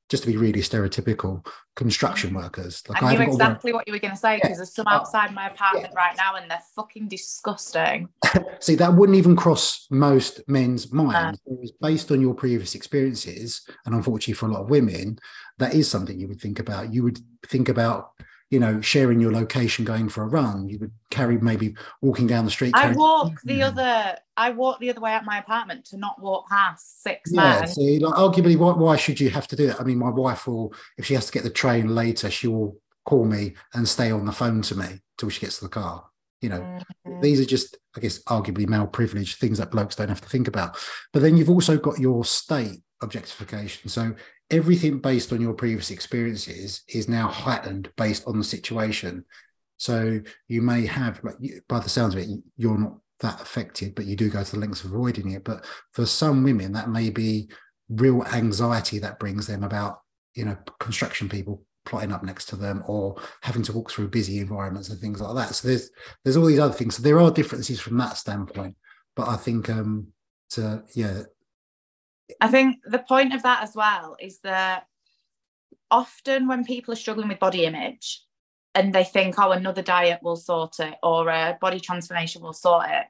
just to be really stereotypical, construction mm-hmm. workers. Like I knew exactly what you were going to say because there's some outside my apartment right now and they're fucking disgusting. See, that wouldn't even cross most men's minds. Whereas based on your previous experiences, and unfortunately for a lot of women, that is something you would think about. You would think about, you know, sharing your location, going for a run. You would carry maybe walking down the street. I walk the other. I walk the other way out my apartment to not walk past six Yeah, men. see, like arguably, why, why should you have to do that? I mean, my wife will, if she has to get the train later, she will call me and stay on the phone to me till she gets to the car. You know, Mhm. these are just i guess arguably male privilege things that blokes don't have to think about but then you've also got your state objectification so everything based on your previous experiences is now heightened based on the situation so you may have by the sounds of it you're not that affected but you do go to the lengths of avoiding it but for some women that may be real anxiety that brings them about you know construction people plotting up next to them or having to walk through busy environments and things like that so there's there's all these other things. So there are differences from that standpoint. But I think um to yeah, I think the point of that as well is that often when people are struggling with body image and they think, oh, another diet will sort it or a body transformation will sort it,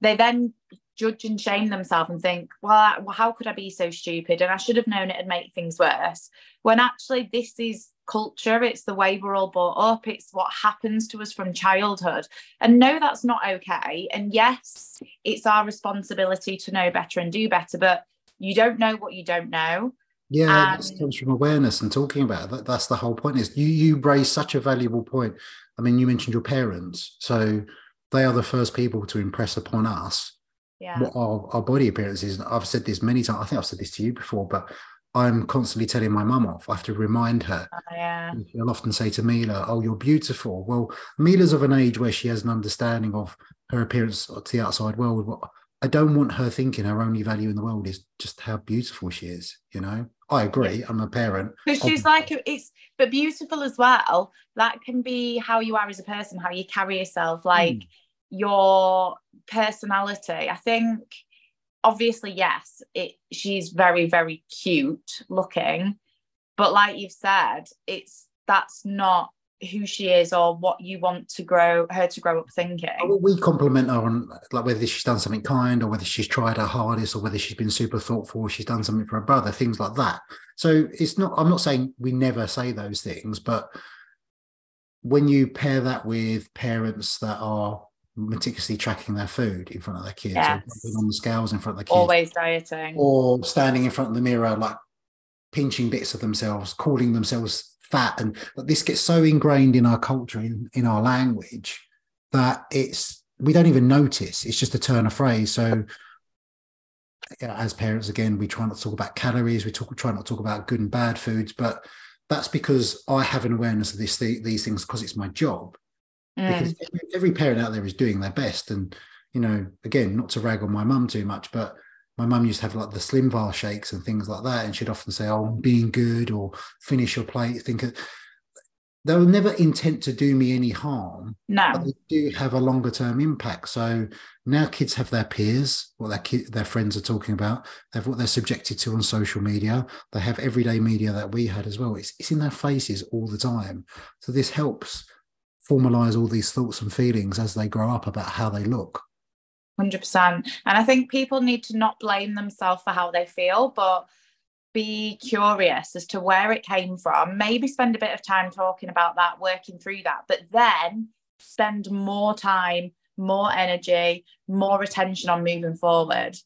they then judge and shame themselves and think, well, how could I be so stupid? And I should have known it'd make things worse. When actually, this is culture, it's the way we're all brought up, it's what happens to us from childhood. And no, that's not okay. And yes, it's our responsibility to know better and do better, but you don't know what you don't know. yeah, Um, comes from awareness and talking about it. That, that's the whole point. Is you you raise such a valuable point. I mean, you mentioned your parents, so they are the first people to impress upon us Yeah. what our, our body appearance is. And I've said this many times. I think I've said this to you before, but I'm constantly telling my mum off. I have to remind her Oh, yeah. She'll often say to Mila, Oh, you're beautiful. Well, Mila's of an age where she has an understanding of her appearance to the outside world. What I don't want her thinking her only value in the world is just how beautiful she is. You know, I agree. I'm a parent. Because she's like, it's, but beautiful as well. That can be how you are as a person, how you carry yourself, hmm. like your personality. I think, obviously, yes, it, she's very, very cute looking. But like you've said, it's that's not who she is or what you want to grow her to grow up thinking. We compliment her on like whether she's done something kind or whether she's tried her hardest or whether she's been super thoughtful or she's done something for her brother, things like that. So it's not, I'm not saying we never say those things, but when you pair that with parents that are meticulously tracking their food in front of their kids Yes. on the scales in front of the kids Always dieting. or standing in front of the mirror like pinching bits of themselves calling themselves fat and but this gets so ingrained in our culture in, in our language that it's we don't even notice. It's just a turn of phrase. So you know, as parents again we try not to talk about calories. We talk try not to talk about good and bad foods but that's because i have an awareness of this these things because it's my job. Mm. because every, every parent out there is doing their best. And you know again not to rag on my mum too much but my mum used to have like the Slimbar shakes and things like that and she'd often say oh I'm being good or finish your plate think they were never intent to do me any harm. No, but they do have a longer term impact. So now kids have their peers, what their ki- their friends are talking about. They have what they're subjected to on social media. They have everyday media that we had as well. It's it's in their faces all the time. So this helps formalize all these thoughts and feelings as they grow up about how they look. 100%. And I think people need to not blame themselves for how they feel, but be curious as to where it came from, maybe spend a bit of time talking about that, working through that, but then spend more time, more energy, more attention on moving forward.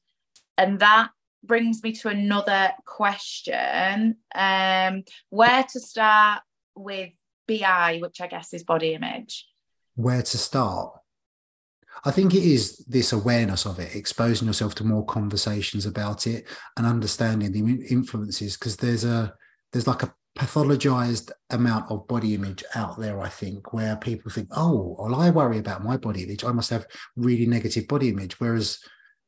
And that brings me to another question um, where to start with BI, which I guess is body image? Where to start? I think it is this awareness of it, exposing yourself to more conversations about it and understanding the influences because there's a there's like a pathologized amount of body image out there, I think, where people think, oh, well, I worry about my body image. I must have really negative body image. Whereas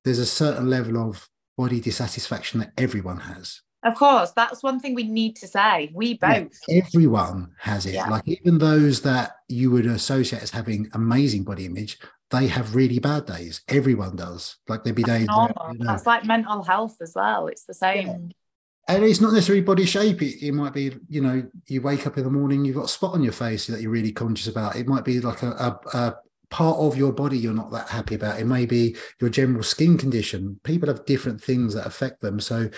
there's a certain level of body dissatisfaction that everyone has. Of course, that's one thing we need to say. We both. Yeah, everyone has it. Yeah. Like even those that you would associate as having amazing body image, they have really bad days. Everyone does. Like there'd be days. Where, you know, That's like mental health as well. It's the same. Yeah. And it's not necessarily body shape. It, it, might be, you know, you wake up in the morning, you've got a spot on your face that you're really conscious about. It might be like a, a, a part of your body you're not that happy about. It may be your general skin condition. People have different things that affect them. So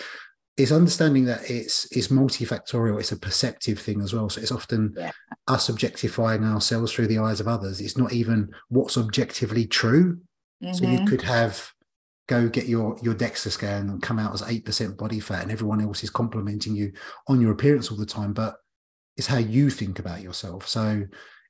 it's understanding that it's it's multifactorial it's a perceptive thing as well so it's often yeah. us objectifying ourselves through the eyes of others it's not even what's objectively true mm-hmm. so you mm-hmm. could have go get your your DEXA scan and come out as 8% body fat and everyone else is complimenting you on your appearance all the time but it's how you think about yourself so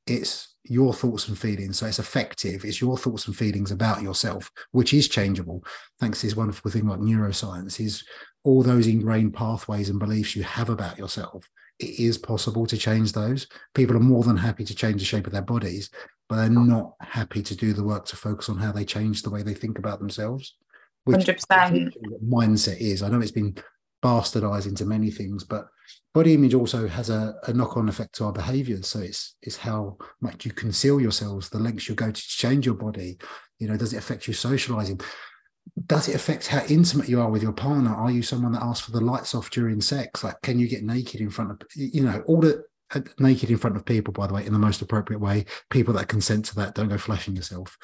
it's your thoughts and feelings so it's effective it's your thoughts and feelings about yourself which is changeable thanks to this wonderful thing like neuroscience is all those ingrained pathways and beliefs you have about yourself it is possible to change those. People are more than happy to change the shape of their bodies but they're not happy to do the work to focus on how they change the way they think about themselves which 100%. mindset is. I know it's been bastardized into many things but body image also has a, a knock-on effect to our behaviors. So it's it's how much you conceal yourselves the lengths you go to change your body. You know does it affect you socializing does it affect how intimate you are with your partner? Are you someone that asks for the lights off during sex? Like can you get naked in front of you know all the uh, naked in front of people by the way in the most appropriate way. People that consent to that don't go flashing yourself.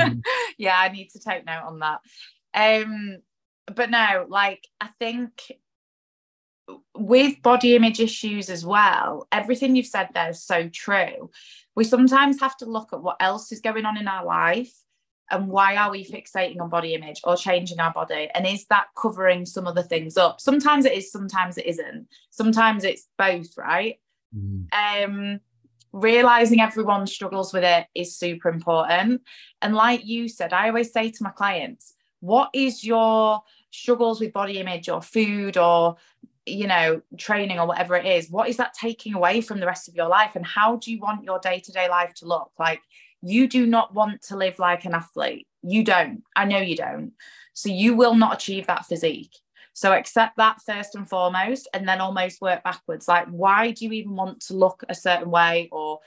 Um, yeah i need to take note on that. Um but no like i think with body image issues as well, everything you've said there is so true. We sometimes have to look at what else is going on in our life and why are we fixating on body image or changing our body and is that covering some other things up sometimes it is sometimes it isn't sometimes it's both right mm. um realizing everyone struggles with it is super important and like you said i always say to my clients what is your struggles with body image or food or you know, training or whatever it is, what is that taking away from the rest of your life? And how do you want your day to day life to look? Like, you do not want to live like an athlete. You don't. I know you don't. So, you will not achieve that physique. So, accept that first and foremost, and then almost work backwards. Like, why do you even want to look a certain way? Or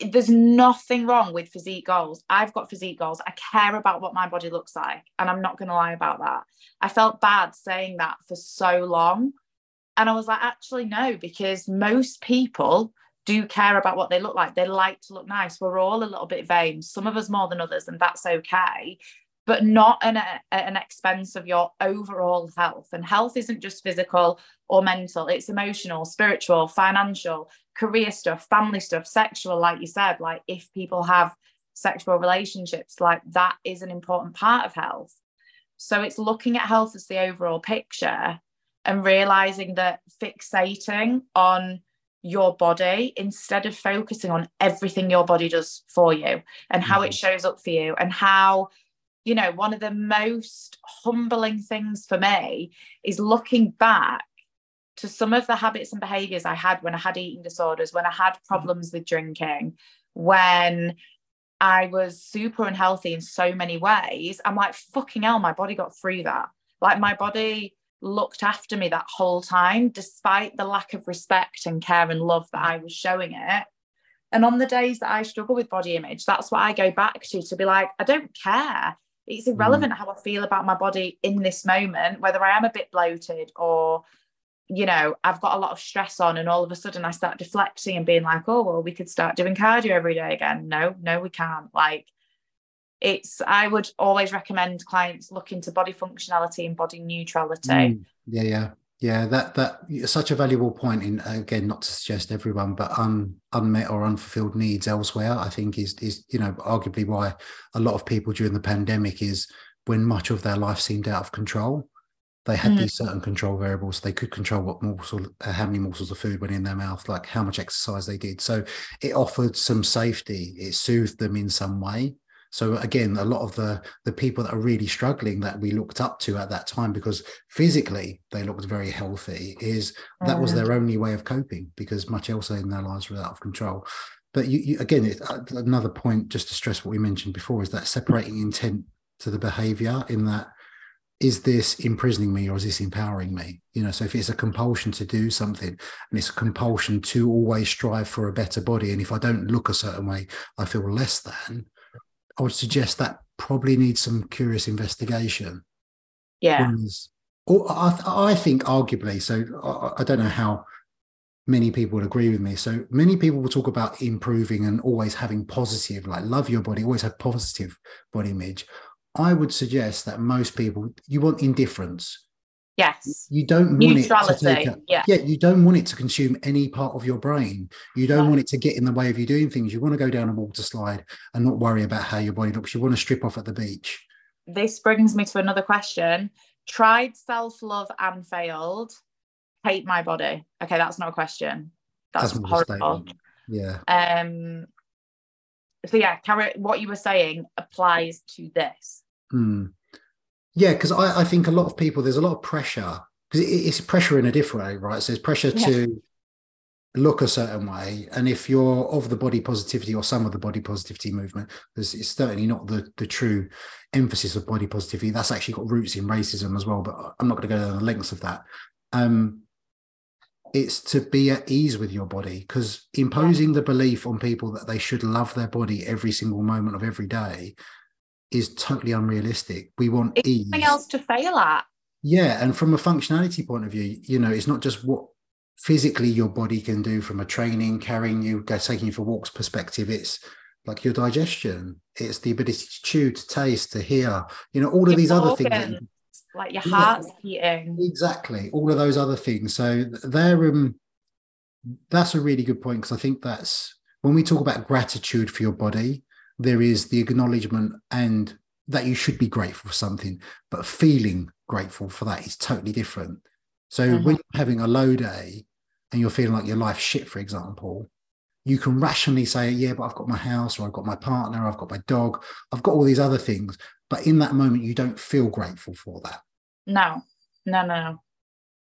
there's nothing wrong with physique goals. I've got physique goals. I care about what my body looks like. And I'm not going to lie about that. I felt bad saying that for so long and I was like, actually, no, because most people do care about what they look like. They like to look nice. We're all a little bit vain, some of us more than others, and that's okay, but not an, at an expense of your overall health. And health isn't just physical or mental, it's emotional, spiritual, financial, career stuff, family stuff, sexual, like you said. Like if people have sexual relationships, like that is an important part of health. So it's looking at health as the overall picture and realizing that fixating on your body instead of focusing on everything your body does for you and how it mm-hmm. shows up for you and how you know one of the most humbling things for me is looking back to some of the habits and behaviors I had when I had eating disorders when I had mm-hmm. problems with drinking when I was super unhealthy in so many ways. I'm like, fucking hell, my body got through that. Like my body looked after me that whole time, despite the lack of respect and care and love that I was showing it. And on the days that I struggle with body image, that's what I go back to to be like, I don't care. It's irrelevant mm. how I feel about my body in this moment, whether I am a bit bloated or, you know, I've got a lot of stress on, and all of a sudden I start deflecting and being like, oh, well, we could start doing cardio every day again. No, no, we can't. Like, it's I would always recommend clients look into body functionality and body neutrality. Mm, yeah, yeah, yeah. That that such a valuable point. In again, not to suggest everyone, but un, unmet or unfulfilled needs elsewhere. I think is is you know arguably why a lot of people during the pandemic is when much of their life seemed out of control. They had mm. these certain control variables. They could control what morsel, uh, how many morsels of food went in their mouth, like how much exercise they did. So it offered some safety. It soothed them in some way so again, a lot of the the people that are really struggling that we looked up to at that time because physically they looked very healthy is that was mm. their only way of coping because much else in their lives was out of control. But you, you again, it, uh, another point just to stress what we mentioned before is that separating intent to the behavior in that is this imprisoning me or is this empowering me you know so if it's a compulsion to do something and it's a compulsion to always strive for a better body and if i don't look a certain way i feel less than I would suggest that probably needs some curious investigation. Yeah. or I, I, think arguably, so I, I don't know how many people would agree with me. So many people will talk about improving and always having positive, like love your body, always have positive body image. I would suggest that most people, you want indifference. Yes. You don't want it to take a, yeah. yeah, you don't want it to consume any part of your brain. You don't want it to get in the way of you doing things. You want to go down a water slide and not worry about how your body looks. You want to strip off at the beach. This brings me to another question. Tried self-love and failed. Hate my body. Okay, that's not a question. That's, that's horrible. Yeah. Um so yeah, Cara, what you were saying applies to this. Hmm. Yeah, because I, I, think a lot of people, there's a lot of pressure because it, it's pressure in a different way, right? So there's pressure yeah. to look a certain way. And if you're of the body positivity or some of the body positivity movement, there's, it's certainly not the, the true emphasis of body positivity. That's actually got roots in racism as well, but I'm not going to go to the lengths of that. Um, it's to be at ease with your body because imposing the belief on people that they should love their body every single moment of every day is totally unrealistic. We want it's ease. Something else to fail at. Yeah, and from a functionality point of view, you know, it's not just what physically your body can do from a training, carrying you, taking you for walks perspective. It's like your digestion. It's the ability to chew, to taste, to hear. You know, all of your these organs, other things. like your heart's yeah, beating. Exactly, all of those other things. So they're um, that's a really good point because I think that's when we talk about gratitude for your body there is the acknowledgement and that you should be grateful for something, but feeling grateful for that is totally different. So mm-hmm. when you're having a low day and you're feeling like your life's shit, for example, you can rationally say, Yeah, but I've got my house, or I've got my partner, I've got my dog, I've got all these other things. But in that moment, you don't feel grateful for that. No, no, no, no.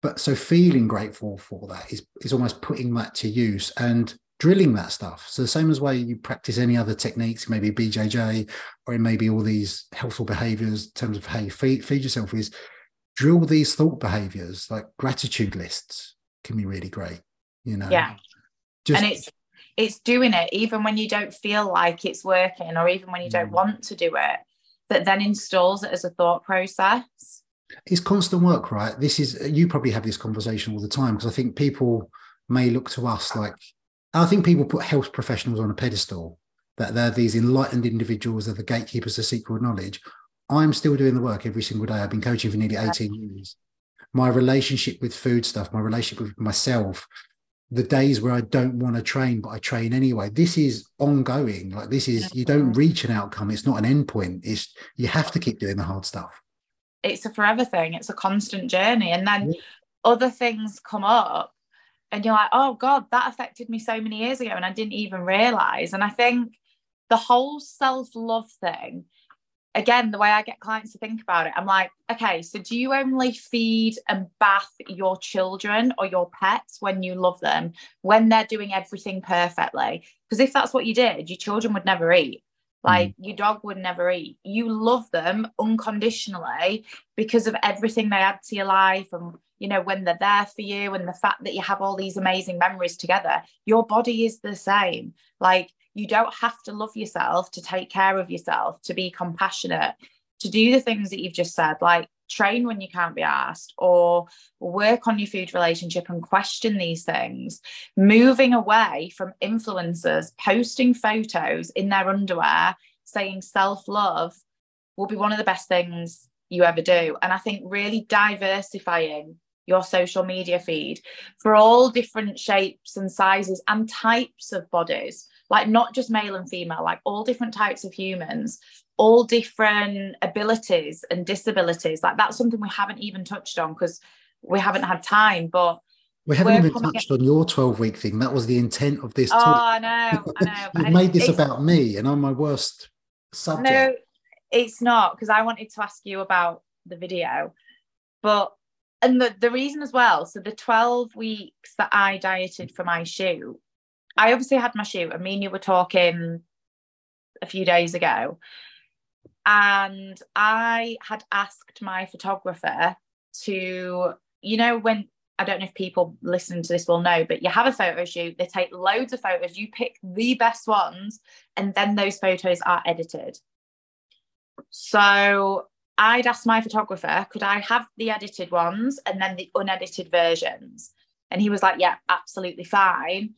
But so feeling grateful for that is, is almost putting that to use. And drilling that stuff. So the same as way you practice any other techniques, maybe BJJ, or it may be all these helpful behaviors in terms of you feed, feed yourself is drill these thought behaviors like gratitude lists can be really great, you know? Yeah. Just, and it's, it's doing it even when you don't feel like it's working or even when you don't mm. want to do it, that then installs it as a thought process. It's constant work, right? This is, you probably have this conversation all the time because I think people may look to us like I think people put health professionals on a pedestal, that they're these enlightened individuals, they're the gatekeepers of secret knowledge. I'm still doing the work every single day. I've been coaching for nearly 18 years. My relationship with food stuff, my relationship with myself, the days where I don't want to train, but I train anyway. This is ongoing. Like this is you don't mm-hmm. reach an outcome. It's not an end point. It's you have to keep doing the hard stuff. It's a forever thing. It's a constant journey. And then yeah. other things come up and you're like, oh God, that affected me so many years ago and I didn't even realize. And I think the whole self love thing, again, the way I get clients to think about it, I'm like, okay, so do you only feed and bath your children or your pets when you love them, when they're doing everything perfectly? Because if that's what you did, your children would never eat. Like mm. your dog would never eat. You love them unconditionally because of everything they add to your life and you know when they're there for you and the fact that you have all these amazing memories together. Your body is the same. Like you don't have to love yourself to take care of yourself, to be compassionate, to do the things that you've just said, like train when you can't be asked or work on your food relationship and question these things moving away from influencers posting photos in their underwear saying self-love will be one of the best things you ever do and i think really diversifying your social media feed for all different shapes and sizes and types of bodies like not just male and female like all different types of humans all different abilities and disabilities. Like that's something we haven't even touched on because we haven't had time. But we haven't even touched on your 12 week thing. That was the intent of this. Oh, talk. I know, I know. You've made this about me and I'm my worst subject. No, it's not because I wanted to ask you about the video. But and the, the reason as well, so the 12 weeks that I dieted for my shoot, I obviously had my shoot, i mean you were talking a few days ago. And I had asked my photographer to, you know, when I don't know if people listening to this will know, but you have a photo shoot, they take loads of photos, you pick the best ones, and then those photos are edited. So I'd asked my photographer, could I have the edited ones and then the unedited versions? And he was like, yeah, absolutely fine.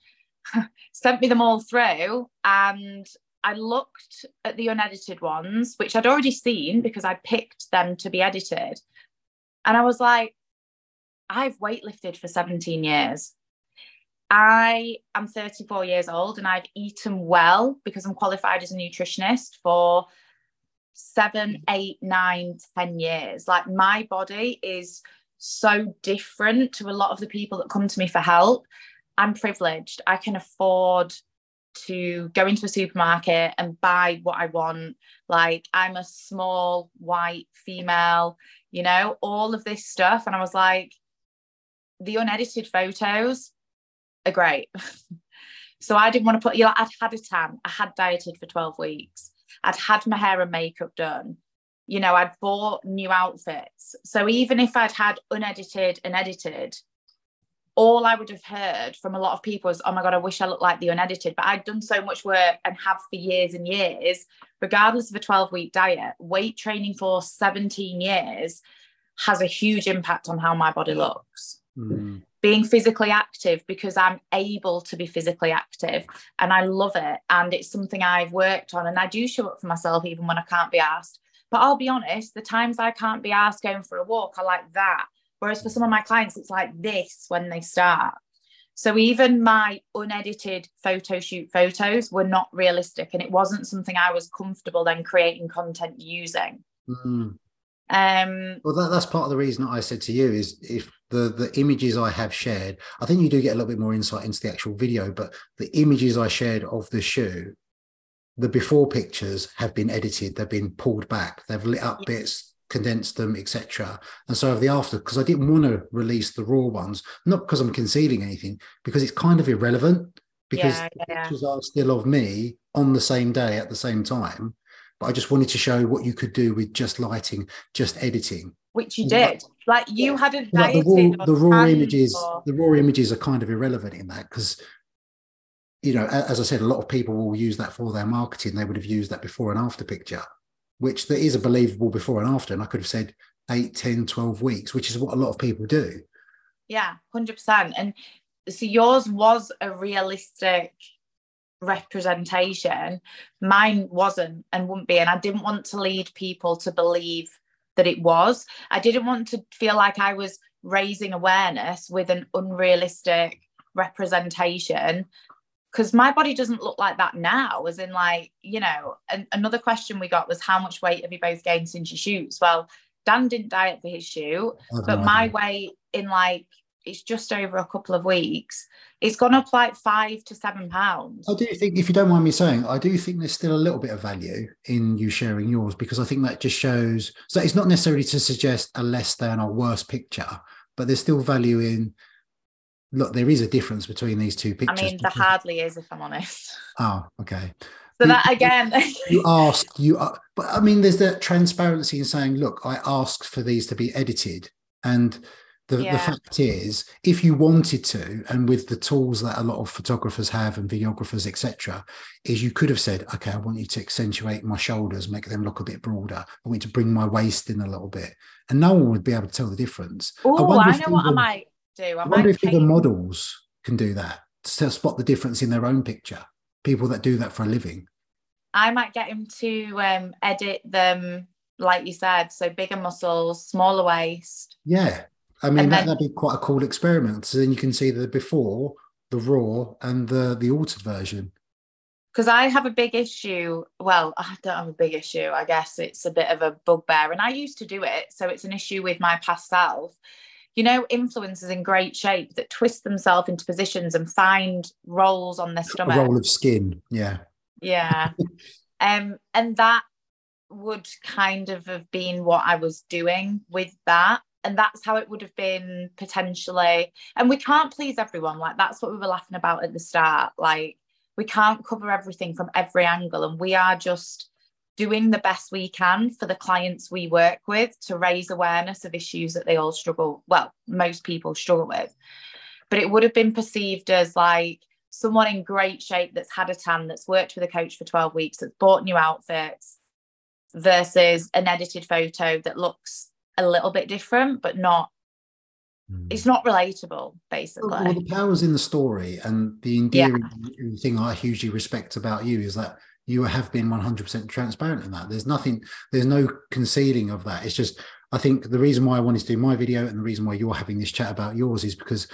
Sent me them all through. And I looked at the unedited ones, which I'd already seen because I picked them to be edited. And I was like, I've weightlifted for 17 years. I am 34 years old and I've eaten well because I'm qualified as a nutritionist for seven, eight, nine, ten years. Like my body is so different to a lot of the people that come to me for help. I'm privileged. I can afford to go into a supermarket and buy what I want. Like, I'm a small white female, you know, all of this stuff. And I was like, the unedited photos are great. so I didn't want to put, you know, I'd had a tan, I had dieted for 12 weeks, I'd had my hair and makeup done. You know, I'd bought new outfits. So even if I'd had unedited and edited, all I would have heard from a lot of people is, oh my God, I wish I looked like the unedited. But I'd done so much work and have for years and years, regardless of a 12 week diet, weight training for 17 years has a huge impact on how my body looks. Mm. Being physically active because I'm able to be physically active and I love it. And it's something I've worked on. And I do show up for myself even when I can't be asked. But I'll be honest, the times I can't be asked going for a walk, I like that Whereas for some of my clients, it's like this when they start. So even my unedited photo shoot photos were not realistic, and it wasn't something I was comfortable then creating content using. Mm. Um, well, that, that's part of the reason I said to you is if the the images I have shared, I think you do get a little bit more insight into the actual video, but the images I shared of the shoot, the before pictures have been edited, they've been pulled back, they've lit up bits, condensed them, etc. And so of the after, because I didn't want to release the raw ones, not because I'm concealing anything, because it's kind of irrelevant because yeah, yeah. pictures are still of me on the same day at the same time. But I just wanted to show what you could do with just lighting, just editing. Which you did. Like, like you had a like the raw, the raw images, or... the raw images are kind of irrelevant in that because you know, as I said, a lot of people will use that for their marketing. They would have used that before and after picture which there is a believable before and after. And I could have said 8, 10, 12 weeks, which is what a lot of people do. Yeah, 100%. And so yours was a realistic representation. Mine wasn't and wouldn't be. And I didn't want to lead people to believe that it was. I didn't want to feel like I was raising awareness with an unrealistic representation because my body doesn't look like that now as in like you know and another question we got was how much weight have you both gained since your shoots well dan didn't diet for his shoot but my weight in like it's just over a couple of weeks it's gone up like five to seven pounds i do think if you don't mind me saying i do think there's still a little bit of value in you sharing yours because i think that just shows so it's not necessarily to suggest a less than or worse picture but there's still value in look, there is a difference between these two pictures. I mean, there hardly is, if I'm honest. Oh, okay. So that again, you ask you, are, but I mean, there's that transparency in saying, look, I asked for these to be edited, and the, yeah. the fact is, if you wanted to, and with the tools that a lot of photographers have and videographers, etc., is you could have said, okay, I want you to accentuate my shoulders, make them look a bit broader. I want you to bring my waist in a little bit, and no one would be able to tell the difference. Oh, I, I, know what I might do. I, I wonder if the models can do that to spot the difference in their own picture. People that do that for a living. I might get him to um, edit them, like you said, so bigger muscles, smaller waist. Yeah, I mean, that, would be quite a cool experiment. So then you can see the before, the raw, and the the altered version. Because I have a big issue. Well, I don't have a big issue. I guess it's a bit of a bugbear, and I used to do it, so it's an issue with my past self. You know, influencers in great shape that twist themselves into positions and find rolls on their stomach. A roll of skin, yeah. Yeah. um, and that would kind of have been what I was doing with that and that's how it would have been potentially. And we can't please everyone like that's what we were laughing about at the start like we can't cover everything from every angle and we are just doing the best we can for the clients we work with to raise awareness of issues that they all struggle well most people struggle with. But it would have been perceived as like someone in great shape that's had a tan that's worked with a coach for 12 weeks that's bought new outfits versus an edited photo that looks a little bit different, but not. Mm. It's not relatable, basically. Well, the power's in the story, and the endearing yeah. thing I hugely respect about you is that you have been 100% transparent in that. There's nothing, there's no concealing of that. It's just, I think the reason why I wanted to do my video and the reason why you're having this chat about yours is because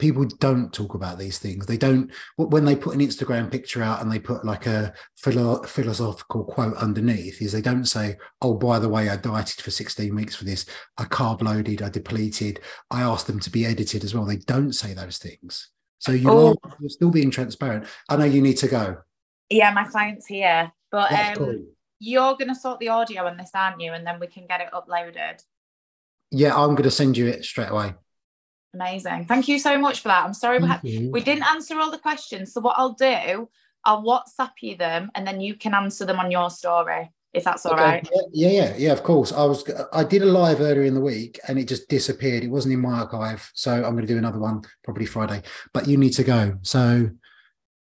people don't talk about these things. They don't when they put an instagram picture out and they put like a philo- philosophical quote underneath is they don't say oh by the way i dieted for 16 weeks for this. I carb loaded i depleted. I asked them to be edited as well. They don't say those things. So you oh. are you're still being transparent. I know you need to go. Yeah my client's here but um, cool. you're going to sort the audio on this aren't you? And then we can get it uploaded. Yeah i'm going to send you it straight away Amazing. Thank you so much for that. I'm sorry we, we didn't answer all the questions. So what I'll do, I'll WhatsApp you them and then you can answer them on your story if that's all okay. right. Yeah, yeah, yeah, of course. I was I did a live earlier in the week and it just disappeared. It wasn't in my archive. So I'm going to do another one probably Friday. But you need to go. So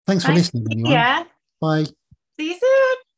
thanks for listening anyway. Yeah. Bye. See you soon.